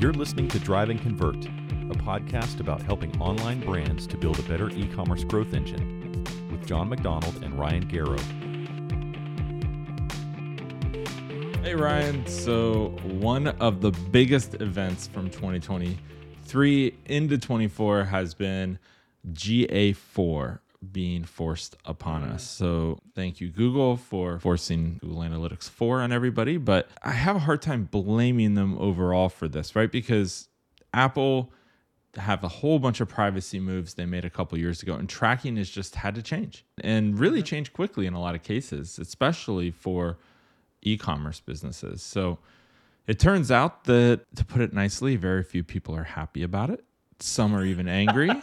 You're listening to Drive and Convert, a podcast about helping online brands to build a better e commerce growth engine with Jon MacDonald and Ryan Garrow. Hey, Ryan. So, one of the biggest events from 2023 into 24 has been GA4 being forced upon us. Mm. So, thank you, Google, for forcing Google Analytics 4 on everybody. But I have a hard time blaming them overall for this, right? Because Apple have a whole bunch of privacy moves they made a couple years ago, and tracking has just had to change and really change quickly in a lot of cases, especially for e-commerce businesses. So it turns out that to put it nicely, very few people are happy about it. Some are even angry.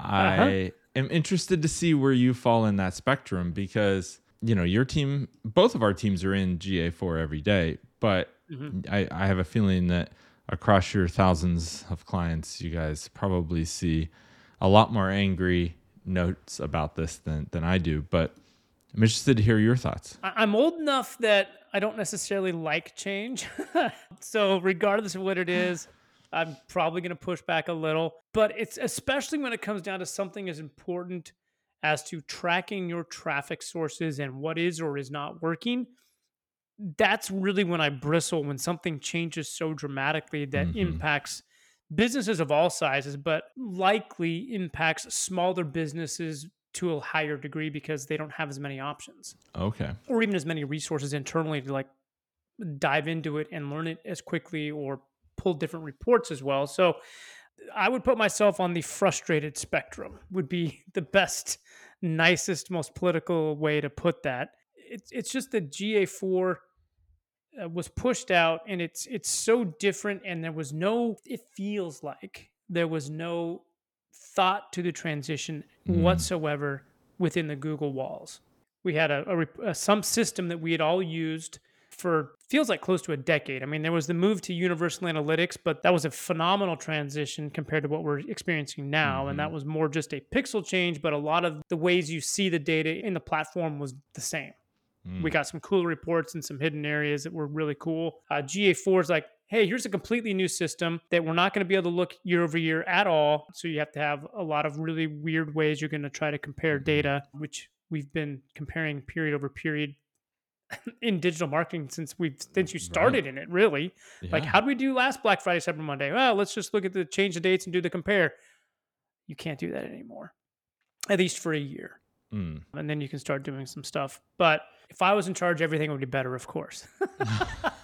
Uh-huh. I am interested to see where you fall in that spectrum because you know your team both of our teams are in GA4 every day, but mm-hmm. I, I have a feeling that across your thousands of clients, you guys probably see a lot more angry notes about this than than I do. But I'm interested to hear your thoughts. I'm old enough that I don't necessarily like change. so, regardless of what it is, I'm probably going to push back a little. But it's especially when it comes down to something as important as to tracking your traffic sources and what is or is not working. That's really when I bristle when something changes so dramatically that Mhm. impacts businesses of all sizes, but likely impacts smaller businesses to a higher degree because they don't have as many options Okay. or even as many resources internally to like dive into it and learn it as quickly or pull different reports as well. So I would put myself on the frustrated spectrum would be the best, nicest, most political way to put that. It's it's just that GA4 uh, was pushed out and it's it's so different and there was no it feels like there was no thought to the transition Mm. whatsoever within the Google walls. We had a, a, a some system that we had all used for feels like close to a decade. I mean, there was the move to universal analytics, but that was a phenomenal transition compared to what we're experiencing now. And that mm-hmm. was more just a pixel change, but a lot of the ways you see the data in the platform was the same. Mm. We got some cool reports and some hidden areas that were really cool. Uh, GA4 is like, hey, here's a completely new system that we're not going to be able to look year over year at all. So you have to have a lot of really weird ways you're going to try to compare mm-hmm. data, which we've been comparing period over period in digital marketing since we've since you started in it. Really, like how do we do last Black Friday, Cyber Monday? Well, let's just look at the change the dates and do the compare. You can't do that anymore, at least for a year Mm. and then you can start doing some stuff. But if I was in charge, everything would be better, of course.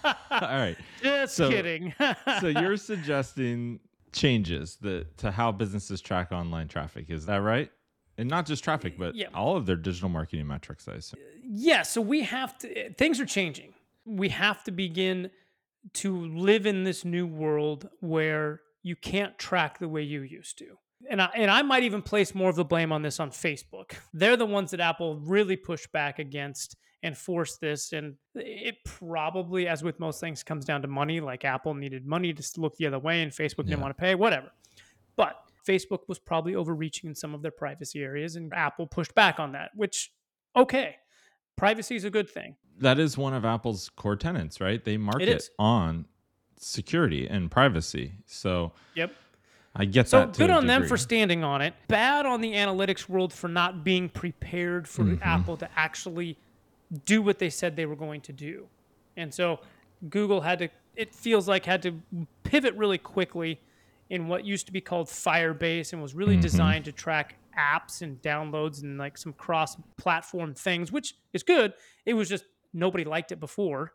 All right. Just So- kidding. So you're suggesting changes that to how businesses track online traffic. Is that right? And not just traffic, but Yeah. all of their digital marketing metrics, I assume. yeah. So we have to. Things are changing. We have to begin to live in this new world where you can't track the way you used to. And I, and I might even place more of the blame on this on Facebook. They're the ones that Apple really pushed back against and forced this. And it probably, as with most things, comes down to money. Like Apple needed money to look the other way, and Facebook Yeah. didn't want to pay, whatever. But Facebook was probably overreaching in some of their privacy areas, and Apple pushed back on that, which, okay, privacy is a good thing. That is one of Apple's core tenants, right? They market on security and privacy. So Yep. I get So that. to good on them for standing on it. Bad on the analytics world for not being prepared for Mm-hmm. Apple to actually do what they said they were going to do. And so Google had to it feels like had to pivot really quickly in what used to be called Firebase and was Mm-hmm. really designed to track apps and downloads and like some cross platform things, which is good. It was just nobody liked it before.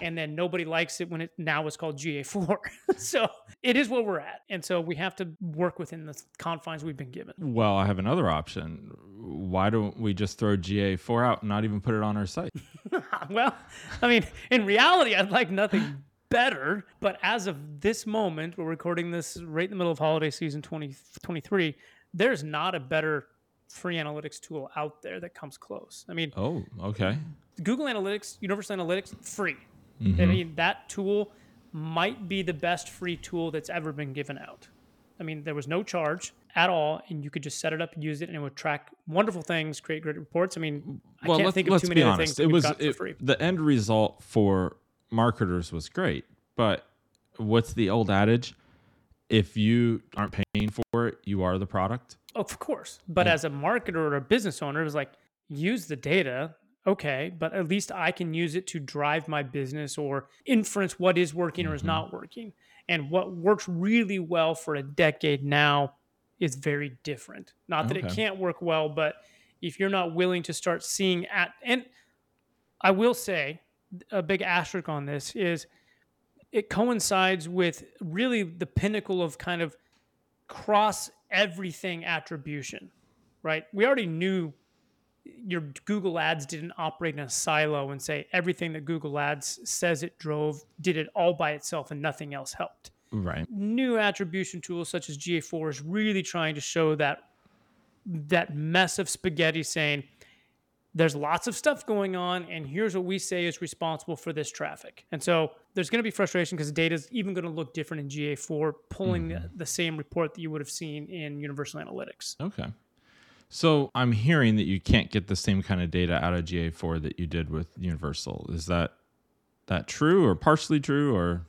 And then nobody likes it when it now is called GA4. so it is where we're at. And so we have to work within the confines we've been given. Well, I have another option. Why don't we just throw GA4 out and not even put it on our site? well, I mean, in reality, I'd like nothing better. But as of this moment, we're recording this right in the middle of holiday season 2023. there's not a better free analytics tool out there that comes close. I mean, Oh, okay. Google Analytics, Universal Analytics, free. Mm-hmm. I mean, that tool might be the best free tool that's ever been given out. I mean, there was no charge at all, and you could just set it up, and use it, and it would track wonderful things, create great reports. I mean, I well, can't think of too many honest. things that It we've was it- free. the end result for marketers was great, but what's the old adage? If you aren't paying for it, you are the product. Of course. But Yeah. as a marketer or a business owner, it was like, use the data. Okay. But at least I can use it to drive my business or inference what is working or is Mhm. not working. And what works really well for a decade now is very different. Not that it can't work well, but if you're not willing to start seeing at, and I will say a big asterisk on this is it coincides with really the pinnacle of kind of cross everything attribution, right? We already knew your Google Ads didn't operate in a silo and say everything that Google Ads says it drove did it all by itself and nothing else helped. Right. New attribution tools such as GA4 is really trying to show that that mess of spaghetti saying there's lots of stuff going on and here's what we say is responsible for this traffic. And so there's going to be frustration because data is even going to look different in GA4 pulling the, the same report that you would have seen in Universal Analytics. Okay. So I'm hearing that you can't get the same kind of data out of GA4 that you did with Universal. Is that that true or partially true or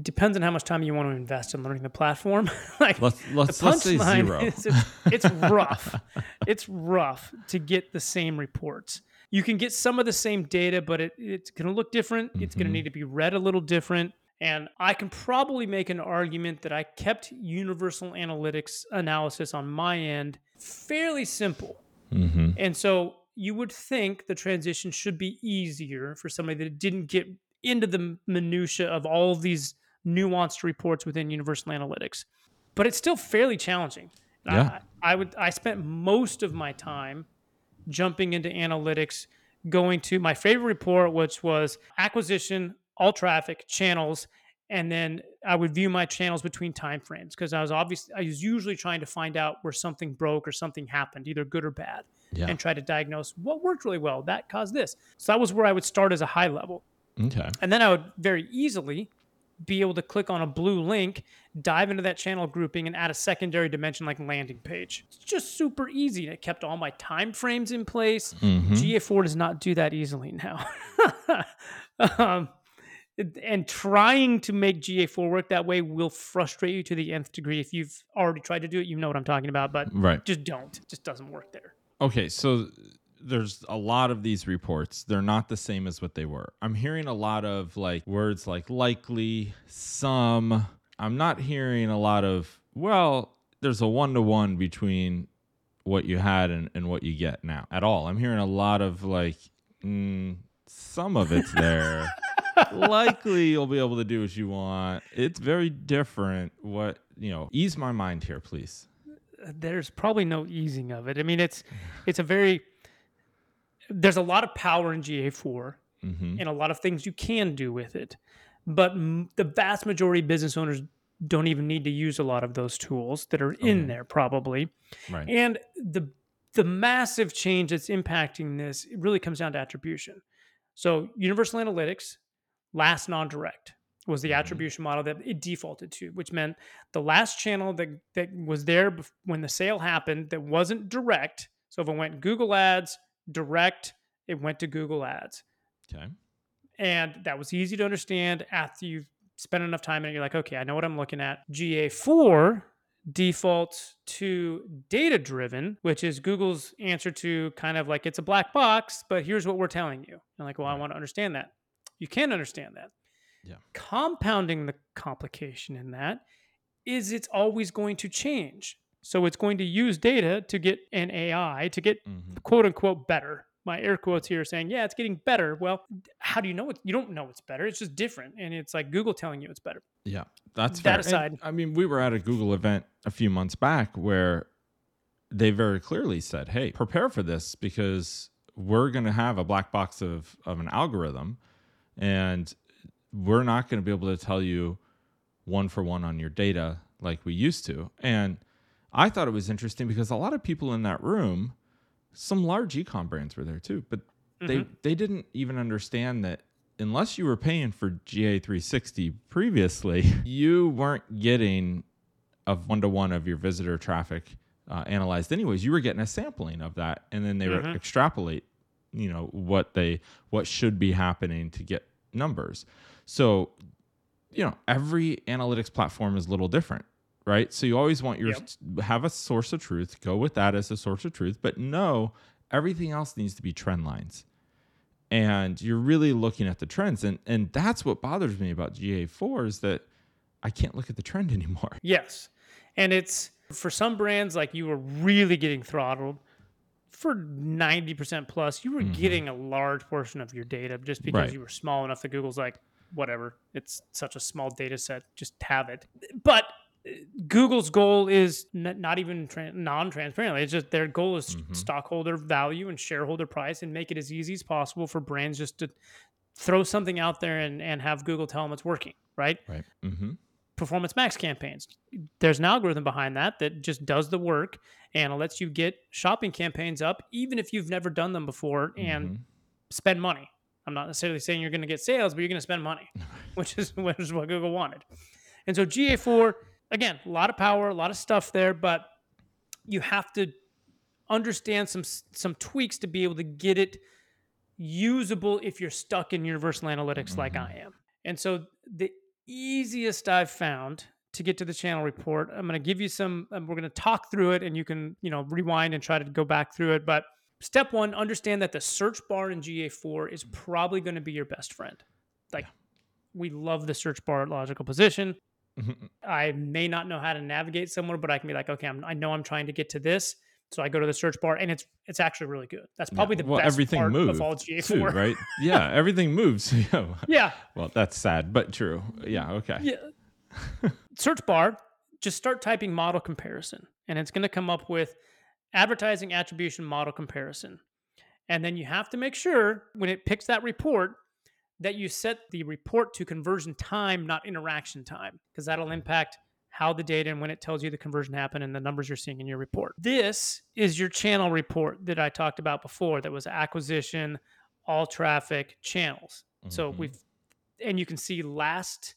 Depends on how much time you want to invest in learning the platform. like let's let's let's say zero. is it's, it's rough. it's rough to get the same reports. You can get some of the same data, but it, it's going to look different. It's going to need to be read a little different. And I can probably make an argument that I kept universal analytics analysis on my end fairly simple. Mm-hmm. And so you would think the transition should be easier for somebody that didn't get into the minutia of all of these nuanced reports within Universal Analytics. But it's still fairly challenging. Yeah. I, I would I spent most of my time jumping into analytics, going to my favorite report, which was acquisition, all traffic, channels, and then I would view my channels between time frames because I was obviously I was usually trying to find out where something broke or something happened, either good or bad Yeah. and try to diagnose what worked really well that caused this so that was where i would start as a high level Okay. and then i would very easily be able to click on a blue link dive into that channel grouping and add a secondary dimension like landing page it's just super easy and it kept all my time frames in place Mhm. ga4 does not do that easily now um, and trying to make ga4 work that way will frustrate you to the nth degree if you've already tried to do it you know what i'm talking about but Right. just don't it just doesn't work there Okay, so there's a lot of these reports. They're not the same as what they were. I'm hearing a lot of like words like likely, some. I'm not hearing a lot of, well, there's a one to one between what you had and, and what you get now at all. I'm hearing a lot of like, mm, some of it's there. Likely you'll be able to do what you want. It's very different. What, you know, ease my mind here, please. there's probably no easing of it. I mean, it's it's a very there's a lot of power in GA4 hmm and a lot of things you can do with it, but m- the vast majority of business owners don't even need to use a lot of those tools that are in Okay. there probably. Right. And the the massive change that's impacting this really comes down to attribution. So Universal Analytics, last non-direct, was the Mhm. attribution model that it defaulted to, which meant the last channel that that was there when the sale happened that wasn't direct. So if it went Google Ads direct, it went to Google Ads, Okay. and that was easy to understand after you've spent enough time in it. You're like, okay, I know what I'm looking at. GA4 defaults to data driven, which is Google's answer to kind of like it's a black box, but here's what we're telling you. And like, well, I want to understand that. You can understand that. Yeah. Compounding the complication in that is it's always going to change. So it's going to use data to get an AI to get hmm quote unquote better. My air quotes here are saying, yeah, it's getting better. Well, how do you know it? You don't know it's better. It's just different. And it's like Google telling you it's better. Yeah, that's That fair. And, aside- I mean, we were at a Google event a few months back where they very clearly said, "Hey, prepare for this because we're going to have a black box of of an algorithm, and we're not going to be able to tell you one for one on your data like we used to." And I thought it was interesting because a lot of people in that room, some large ecom brands were there too, but they Mhm. they didn't even understand that unless you were paying for GA360 previously, you weren't getting a one to one of your visitor traffic uh, analyzed anyways. You were getting a sampling of that, and then they would Mhm. extrapolate, you know, what they what should be happening to get numbers. So you know, every analytics platform is a little different, right? So you always want your Yep. have a source of truth, go with that as a source of truth, but no, everything else needs to be trend lines. And you're really looking at the trends. And and that's what bothers me about GA4 is that I can't look at the trend anymore. Yes. And it's for some brands like you were really getting throttled. For 90% plus, you were mm-hmm. getting a large portion of your data just because Right. you were small enough that Google's like, whatever, it's such a small data set, just have it. But Google's goal is n- not even tran non-transparent. It's just their goal is stockholder value and shareholder price, and make it as easy as possible for brands just to throw something out there and, and have Google tell them it's working, right? Right. Mm-hmm. Performance Max campaigns. There's an algorithm behind that that just does the work and lets you get shopping campaigns up, even if you've never done them before, and spend money. I'm not necessarily saying you're going to get sales, but you're going to spend money, which is which is what Google wanted. And so GA4, again, a lot of power, a lot of stuff there, but you have to understand some some tweaks to be able to get it usable if you're stuck in universal analytics like I am. And so the easiest I've found to get to the channel report, I'm going to give you some um, we're going to talk through it and you can, you know, rewind and try to go back through it, but step 1, understand that the search bar in GA4 is probably going to be your best friend. Like we love the search bar at logical position. Mm-hmm. I may not know how to navigate somewhere, but I can be like, okay, I'm, I know I'm trying to get to this. So I go to the search bar, and it's it's actually really good. That's probably the well, best everything part moves of all GA4. right? Yeah, everything moves. yeah. Yeah, Well, that's sad, but true. Yeah. Okay. yeah. search bar, just start typing model comparison, and it's going to come up with advertising attribution model comparison. And then you have to make sure when it picks that report that you set the report to conversion time, not interaction time, because that'll impact how the data and when it tells you the conversion happened and the numbers you're seeing in your report. This is your channel report that I talked about before that was acquisition, all traffic, channels. So Mhm. we've, and you can see last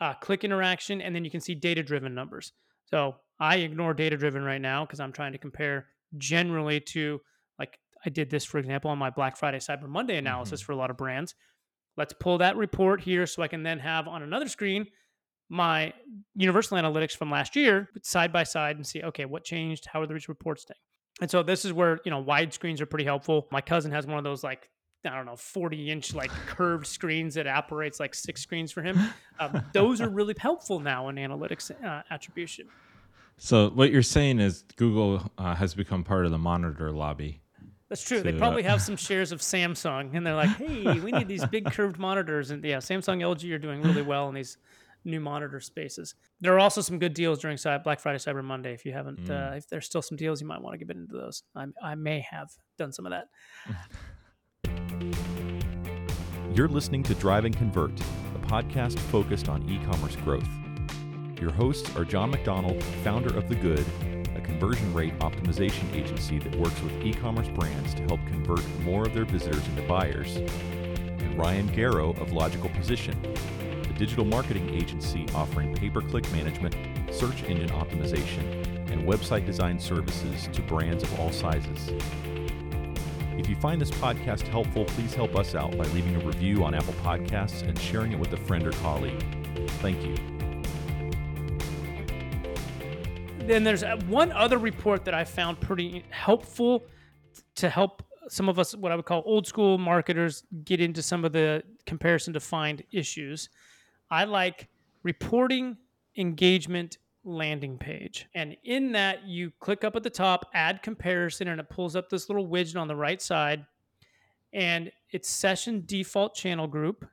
uh, click interaction and then you can see data driven numbers. So I ignore data driven right now because I'm trying to compare generally to like I did this, for example, on my Black Friday Cyber Monday analysis for a lot of brands. Let's pull that report here so I can then have on another screen my universal analytics from last year side by side and see, okay, what changed? How are these reports doing? And so this is where, you know, wide screens are pretty helpful. My cousin has one of those like, I don't know, 40 inch like curved screens that operates like six screens for him. Um, those are really helpful now in analytics uh, attribution. So what you're saying is Google uh, has become part of the monitor lobby. That's true. They uh, probably have some shares of Samsung, and they're like, "Hey, we need these big curved monitors." And yeah, Samsung, LG are doing really well in these new monitor spaces. There are also some good deals during Black Friday, Cyber Monday. If you haven't, uh, if there's still some deals, you might want to get into those. I, I may have done some of that. You're listening to Drive and Convert, a podcast focused on e commerce growth. Your hosts are Jon MacDonald, founder of The Good, conversion rate optimization agency that works with e commerce brands to help convert more of their visitors into buyers, and Ryan Garrow of Logical Position, a digital marketing agency offering pay per click management, search engine optimization, and website design services to brands of all sizes. If you find this podcast helpful, please help us out by leaving a review on Apple Podcasts and sharing it with a friend or colleague. Thank you. Then there's uh, one other report that I found pretty helpful to help some of us, what I would call old school marketers, get into some of the comparison to find issues. I like reporting engagement landing page. And in that, you click up at the top, add comparison, and it pulls up this little widget on the right side. And it's session default channel group,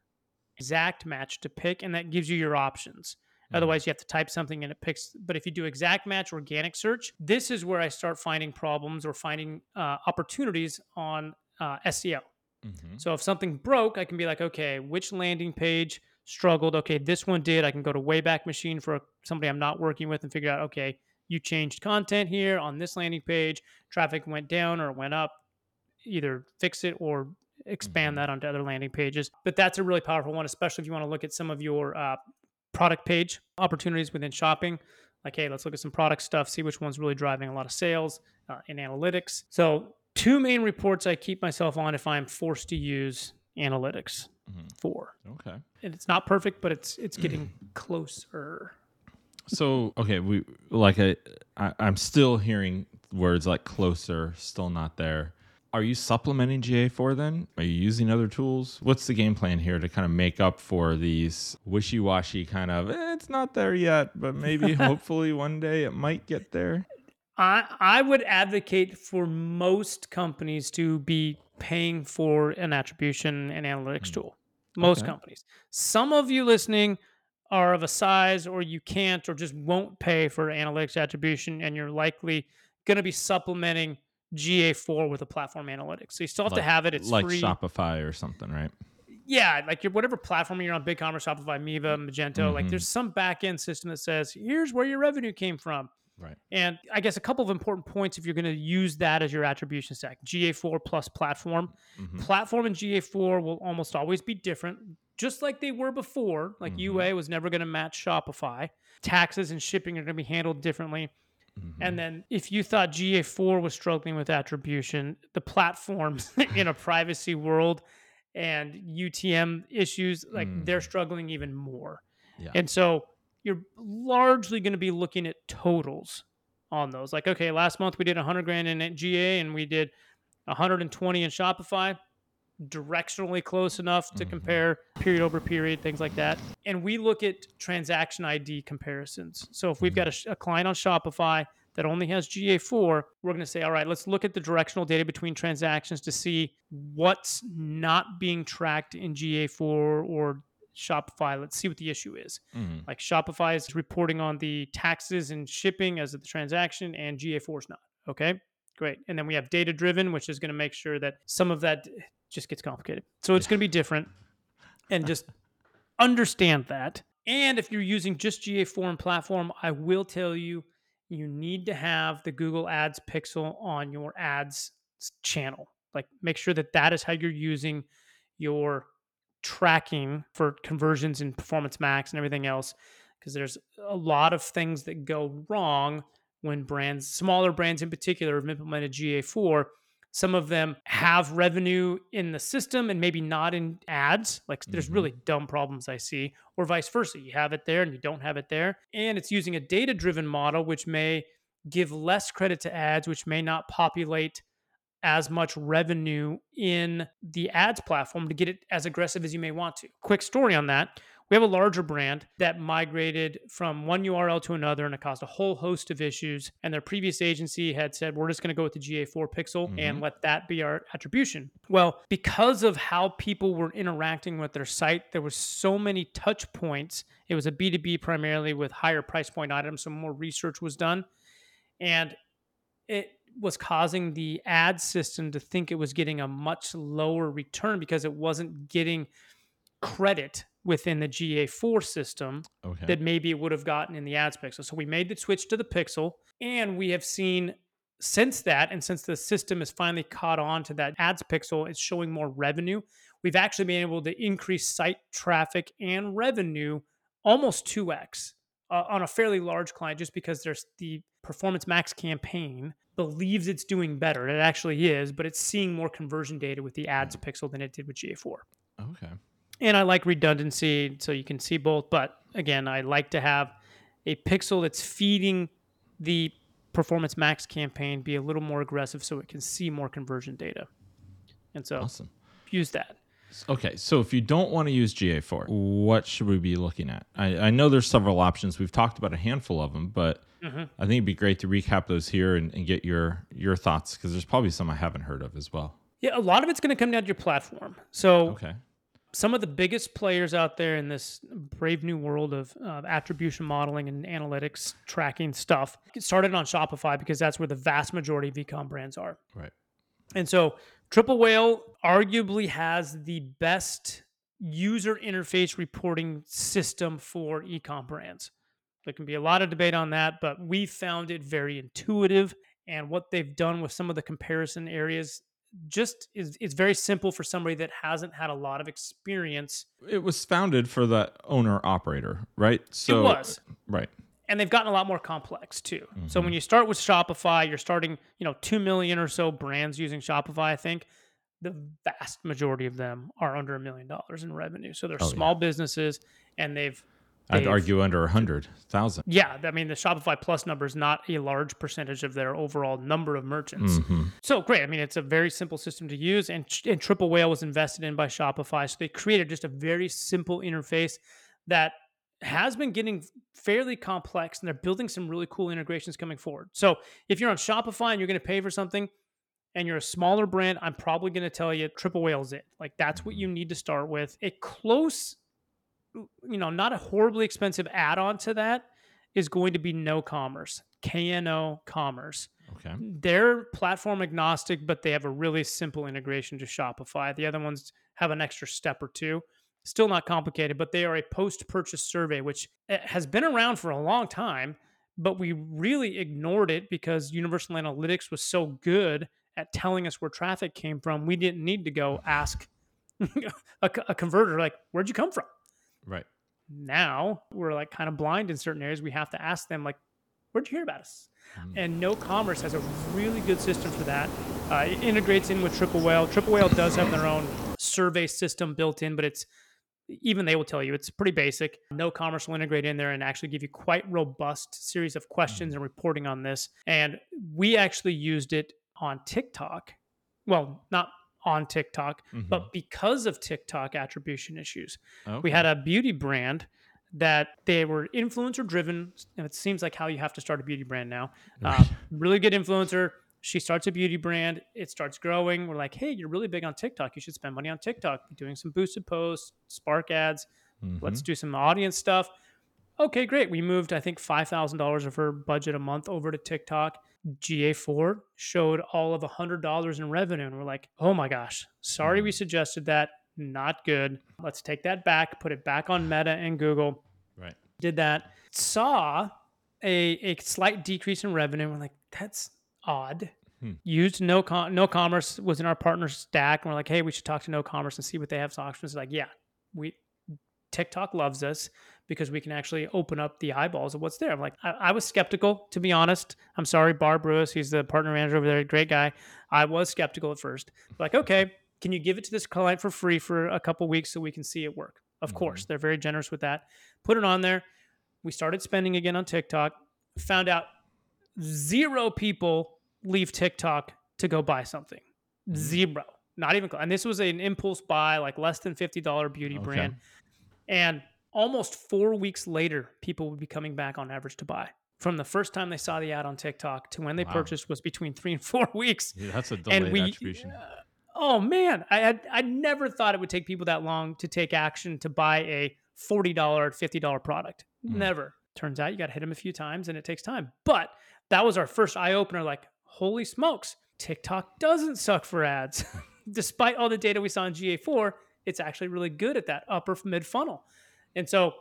exact match to pick, and that gives you your options. Otherwise, you have to type something and it picks. But if you do exact match organic search, this is where I start finding problems or finding uh, opportunities on uh, SEO. Mm-hmm. So if something broke, I can be like, okay, which landing page struggled? Okay, this one did. I can go to Wayback Machine for somebody I'm not working with and figure out, okay, you changed content here on this landing page, traffic went down or went up. Either fix it or expand Mhm. that onto other landing pages. But that's a really powerful one, especially if you want to look at some of your uh, product page opportunities within shopping. Like, hey, let's look at some product stuff, see which one's really driving a lot of sales uh, in analytics. So, two main reports I keep myself on if I'm forced to use analytics Mhm. for. Okay. Okay. And it's not perfect, but it's it's getting closer. So okay, we like I, I I'm still hearing words like closer, still not there. Are you supplementing GA4 then? Are you using other tools? What's the game plan here to kind of make up for these wishy-washy kind of eh, it's not there yet, but maybe hopefully one day it might get there? I I would advocate for most companies to be paying for an attribution and analytics tool. Most Okay. companies. Some of you listening are of a size or you can't or just won't pay for analytics attribution and you're likely going to be supplementing GA4 with a platform analytics. So you still have to have it. It's like free. Shopify or something, right? Yeah, like your whatever platform you're on, BigCommerce, Shopify, Miva, Magento, like Mhm. there's some back end system that says, here's where your revenue came from. Right. And I guess a couple of important points if you're going to use that as your attribution stack GA4 plus platform. Mhm. Platform and GA4 will almost always be different, just like they were before. Like Mhm. UA was never going to match Shopify. Taxes and shipping are going to be handled differently. Mhm. And then if you thought GA4 was struggling with attribution, the platforms in a privacy world and UTM issues, like they're struggling even more. Yeah. And so you're largely going to be looking at totals on those. Like, okay, last month we did 100 grand in GA and we did 120 in Shopify. Directionally close enough to Mhm. compare period over period, things like that. And we look at transaction ID comparisons. So if we've got a, a client on Shopify that only has GA4, we're going to say, all right, let's look at the directional data between transactions to see what's not being tracked in GA4 or Shopify. Let's see what the issue is. Mhm. Like Shopify is reporting on the taxes and shipping as of the transaction, and GA4 is not. Okay, great. And then we have data driven, which is going to make sure that some of that just gets complicated. So it's going to be different, and just understand that. And if you're using just GA4 and platform, I will tell you, you need to have the Google Ads pixel on your ads channel. Like make sure that that is how you're using your tracking for conversions and Performance Max and everything else. Because there's a lot of things that go wrong when brands, smaller brands in particular, have implemented GA4. Some of them have revenue in the system and maybe not in ads. Like there's Mhm. really dumb problems I see, or vice versa. You have it there and you don't have it there. And it's using a data driven model, which may give less credit to ads, which may not populate as much revenue in the ads platform to get it as aggressive as you may want to. Quick story on that. We have a larger brand that migrated from one URL to another and it caused a whole host of issues. And their previous agency had said, we're just going to go with the GA4 pixel and mm-hmm. let that be our attribution. Well, because of how people were interacting with their site, there were so many touch points. It was a B2B primarily with higher price point items, so more research was done. And it was causing the ad system to think it was getting a much lower return because it wasn't getting credit within the GA4 system Okay. that maybe it would have gotten in the ads pixel. So we made the switch to the pixel, and we have seen since that, and since the system has finally caught on to that ads pixel, it's showing more revenue. We've actually been able to increase site traffic and revenue almost 2x uh, on a fairly large client just because there's the Performance Max campaign believes it's doing better. It actually is, but it's seeing more conversion data with the ads pixel than it did with GA4 okay. And I like redundancy so you can see both. But again, I like to have a pixel that's feeding the Performance Max campaign be a little more aggressive so it can see more conversion data. And so Awesome. use that. Okay, so if you don't want to use GA4, what should we be looking at? I, I know there's several options. We've talked about a handful of them, but Mm-hmm. I think it'd be great to recap those here and, and get your your thoughts because there's probably some I haven't heard of as well. Yeah, a lot of it's going to come down to your platform. So Okay. Some of the biggest players out there in this brave new world of uh, attribution modeling and analytics tracking stuff started on Shopify because that's where the vast majority of ecom brands are. Right. And so Triple Whale arguably has the best user interface reporting system for ecom brands. There can be a lot of debate on that, but we found it very intuitive. And what they've done with some of the comparison areas just is it's very simple for somebody that hasn't had a lot of experience. It was founded for the owner operator, right? So it was. right. and they've gotten a lot more complex too. So when mm-hmm. you start with Shopify, you're starting, you know, 2 million or so brands using Shopify, I think. the vast majority of them are under a million dollars in revenue. So they're Oh, yeah. small businesses and they've I'd argue under a hundred thousand. yeah, I mean the Shopify Plus number is not a large percentage of their overall number of merchants. Mm-hmm. So great. I mean, it's a very simple system to use, and, and Triple Whale was invested in by Shopify. So they created just a very simple interface that has been getting fairly complex, and they're building some really cool integrations coming forward. So if you're on Shopify and you're going to pay for something, and you're a smaller brand, I'm probably going to tell you Triple Whale's it. Like that's what you need to start with. A close, you know, not a horribly expensive add-on to that is going to be KnoCommerce, KNO Commerce Okay. they're platform agnostic, but they have a really simple integration to Shopify. The other ones have an extra step or two. Still not complicated, but they are a post purchase survey, which eh, has been around for a long time, but we really ignored it because Universal Analytics was so good at telling us where traffic came from. We didn't need to go ask a, a converter, like, where'd you come from? Right. now we're like kind of blind in certain areas. We have to ask them like, "Where'd you hear about us?" And KnoCommerce has a really good system for that. Uh, it integrates in with Triple Whale. Triple Whale does have their own survey system built in, but it's even they will tell you it's pretty basic. KnoCommerce will integrate in there and actually give you quite robust series of questions and reporting on this. And we actually used it on TikTok. Well, not on TikTok, Mhm. but because of TikTok attribution issues. Okay. We had a beauty brand that they were influencer driven, and it seems like how you have to start a beauty brand now. Uh, really good influencer. She starts a beauty brand. It starts growing. We're like, hey, you're really big on TikTok. You should spend money on TikTok. Be doing some boosted posts, Spark ads. Let's do some audience stuff. Okay, great. We moved, I think, five thousand dollars of her budget a month over to TikTok. GA4 showed all of hundred dollars in revenue, and we're like, oh my gosh, sorry we suggested that. Not good. Let's take that back, put it back on Meta and Google. Right. Did that. Saw a, a slight decrease in revenue. We're like, that's odd. Hmm. Used no com- KnoCommerce was in our partner stack, and we're like, hey, we should talk to KnoCommerce and see what they have as options. Like, yeah, we TikTok loves us because we can actually open up the eyeballs of what's there. I'm like, I, I was skeptical, to be honest. I'm sorry, Barb Brewis, he's the partner manager over there, great guy. I was skeptical at first. Like, okay, can you give it to this client for free for a couple weeks so we can see it work? Of mm-hmm. course, they're very generous with that. Put it on there. We started spending again on TikTok. Found out zero people leave TikTok to go buy something. Mm-hmm. Zero. Not even close. And this was an impulse buy, like less than $50 beauty Okay. brand. And almost four weeks later, people would be coming back on average to buy. From the first time they saw the ad on TikTok to when they Wow. purchased was between three and four weeks. Yeah, that's a delayed And we, attribution. oh man, I had I never thought it would take people that long to take action to buy a forty dollar, fifty dollar product. Mm. Never. Turns out you got to hit them a few times, and it takes time. But that was our first eye opener. Like, holy smokes, TikTok doesn't suck for ads, despite all the data we saw in GA4. It's actually really good at that upper mid funnel, and so.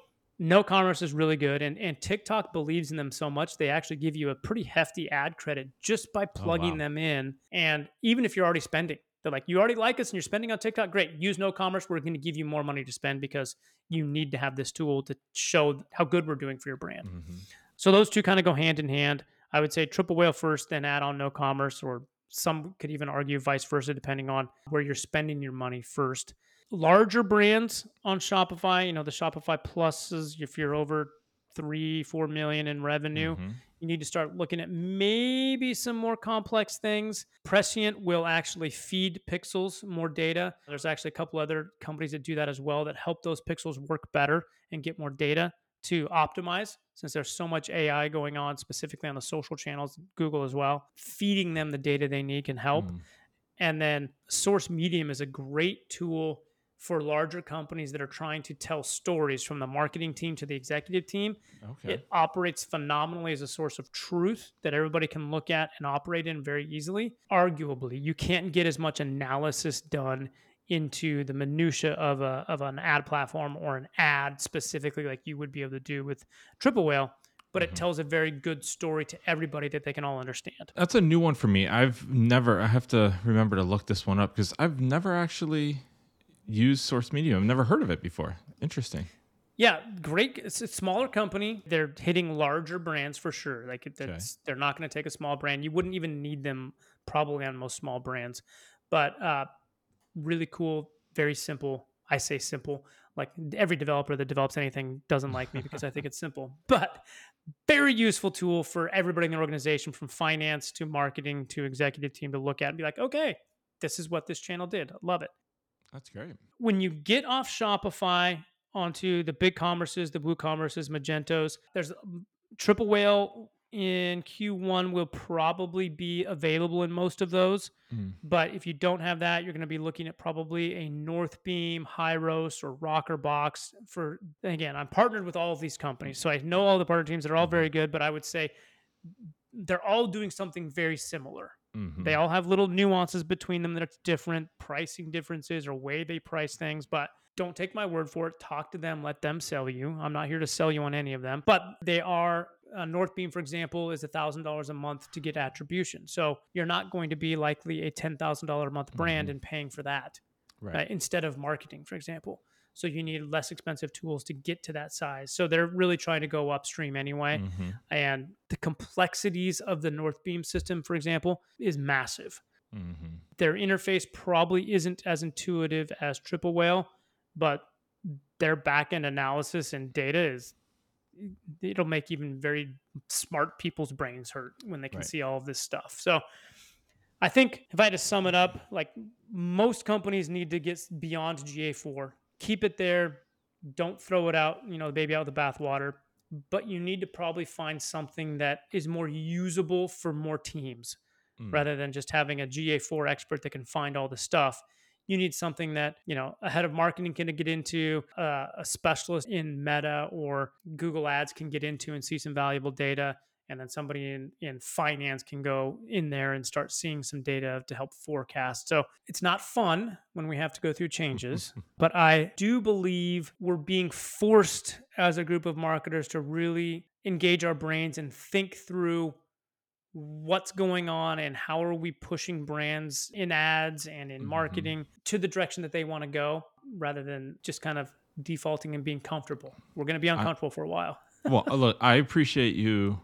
KnoCommerce is really good, and, and TikTok believes in them so much they actually give you a pretty hefty ad credit just by plugging wow. them in. And even if you're already spending, they're like, you already like us and you're spending on TikTok, great. Use KnoCommerce. We're going to give you more money to spend because you need to have this tool to show how good we're doing for your brand. Mhm. So those two kind of go hand in hand. I would say triple whale first, then add on KnoCommerce, or some could even argue vice versa, depending on where you're spending your money first. Larger brands on Shopify, you know, the Shopify pluses, if you're over three, four million in revenue, Mhm. you need to start looking at maybe some more complex things. Prescient will actually feed pixels more data. There's actually a couple other companies that do that as well that help those pixels work better and get more data to optimize since there's so much AI going on specifically on the social channels, Google as well. Feeding them the data they need can help. Mm. And then Source Medium is a great tool for larger companies that are trying to tell stories from the marketing team to the executive team. Okay. It operates phenomenally as a source of truth that everybody can look at and operate in very easily. Arguably, you can't get as much analysis done into the minutia of a of an ad platform or an ad specifically like you would be able to do with Triple Whale, but it mm-hmm. tells a very good story to everybody that they can all understand. That's a new one for me. I've never. I have to remember to look this one up because I've never actually used Source Medium. I've never heard of it before. Interesting. Yeah, great. It's a smaller company. They're hitting larger brands for sure. Like it- that's, they're not going to take a small brand. You wouldn't even need them probably on most small brands. But uh, really cool, very simple. I say simple, like every developer that develops anything doesn't like me because I think it's simple, but very useful tool for everybody in the organization from finance to marketing to executive team to look at and be like, okay, this is what this channel did. Love it. That's great. When you get off Shopify onto the big commerces, the blue commerces, Magentos, there's Triple Whale in Q1 will probably be available in most of those. Mm. But if you don't have that, you're going to be looking at probably a North Northbeam, Hyros, or Rockerbox. For again, I'm partnered with all of these companies, so I know all the partner teams. They're all very good, but I would say they're all doing something very similar. Mhm. They all have little nuances between them that's different, pricing differences or way they price things, but don't take my word for it. Talk to them, let them sell you. I'm not here to sell you on any of them, but they are. Uh, Northbeam, for example, is $1,000 a month to get attribution. So you're not going to be likely a $10,000 a month brand and paying for that right. right, instead of marketing, for example. So you need less expensive tools to get to that size. So they're really trying to go upstream anyway. Mhm. And the complexities of the Northbeam system, for example, is massive. Mhm. Their interface probably isn't as intuitive as Triple Whale, but their backend analysis and data is it'll make even very smart people's brains hurt when they can Right. see all of this stuff. So I think if I had to sum it up, like most companies need to get beyond GA4. Keep it there. Don't throw it out, you know, the baby out with the bathwater. But you need to probably find something that is more usable for more teams Mm. rather than just having a GA4 expert that can find all the stuff. You need something that, you know, a head of marketing can get into, uh, a specialist in Meta or Google Ads can get into and see some valuable data. And then somebody in, in finance can go in there and start seeing some data to help forecast. So it's not fun when we have to go through changes, but I do believe we're being forced as a group of marketers to really engage our brains and think through what's going on and how are we pushing brands in ads and in Mhm. marketing to the direction that they want to go rather than just kind of defaulting and being comfortable. We're going to be uncomfortable for a while. well, look, I appreciate you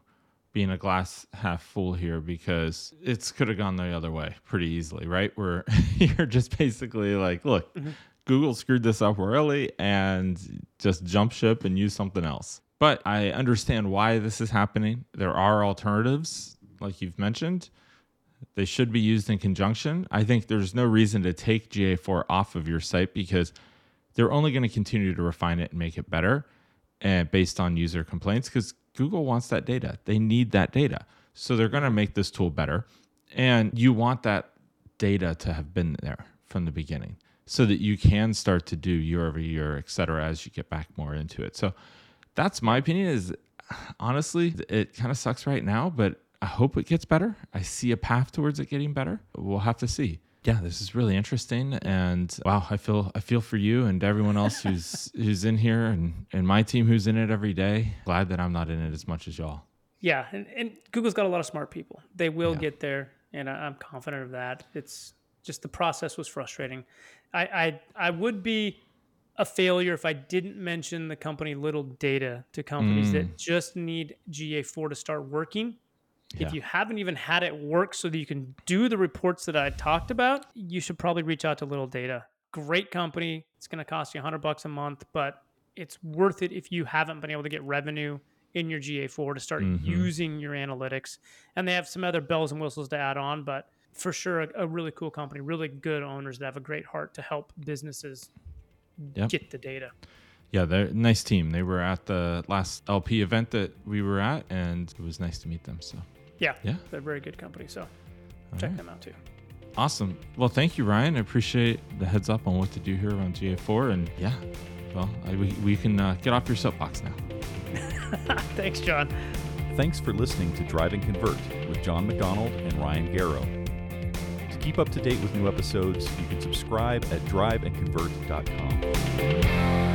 being a glass half full here because it's could have gone the other way pretty easily, right? Where you're just basically like, look, Mhm. Google screwed this up royally and just jump ship and use something else. But I understand why this is happening. There are alternatives, like you've mentioned. They should be used in conjunction. I think there's no reason to take GA4 off of your site because they're only going to continue to refine it and make it better and based on user complaints because Google wants that data. They need that data. So they're going to make this tool better. And you want that data to have been there from the beginning so that you can start to do year over year, et cetera, as you get back more into it. So that's my opinion is honestly, it kind of sucks right now, but I hope it gets better. I see a path towards it getting better. We'll have to see. Yeah, this is really interesting, and wow, I feel I feel for you and everyone else who's who's in here, and and my team who's in it every day. Glad that I'm not in it as much as y'all. Yeah, and, and Google's got a lot of smart people. They will Yeah. get there, and I, I'm confident of that. It's just the process was frustrating. I, I I would be a failure if I didn't mention the company Littledata to companies that mm. just need GA4 to start working. Yeah. If you haven't even had it work so that you can do the reports that I talked about, you should probably reach out to Littledata. Great company. It's going to cost you 100 bucks a month, but it's worth it if you haven't been able to get revenue in your GA4 to start Mhm. using your analytics. And they have some other bells and whistles to add on, but for sure, a, a really cool company, really good owners that have a great heart to help businesses Yep. get the data. Yeah, they're a nice team. They were at the last LP event that we were at, and it was nice to meet them. So Yeah, Yeah. they're a very good company. So all check right. them out too. awesome. Well, thank you, Ryan. I appreciate the heads up on what to do here on GA4, and yeah, well, I, we we can uh, get off your soapbox now. Thanks, Jon. Thanks for listening to Drive and Convert with Jon MacDonald and Ryan Garrow. To keep up to date with new episodes, you can subscribe at driveandconvert.com.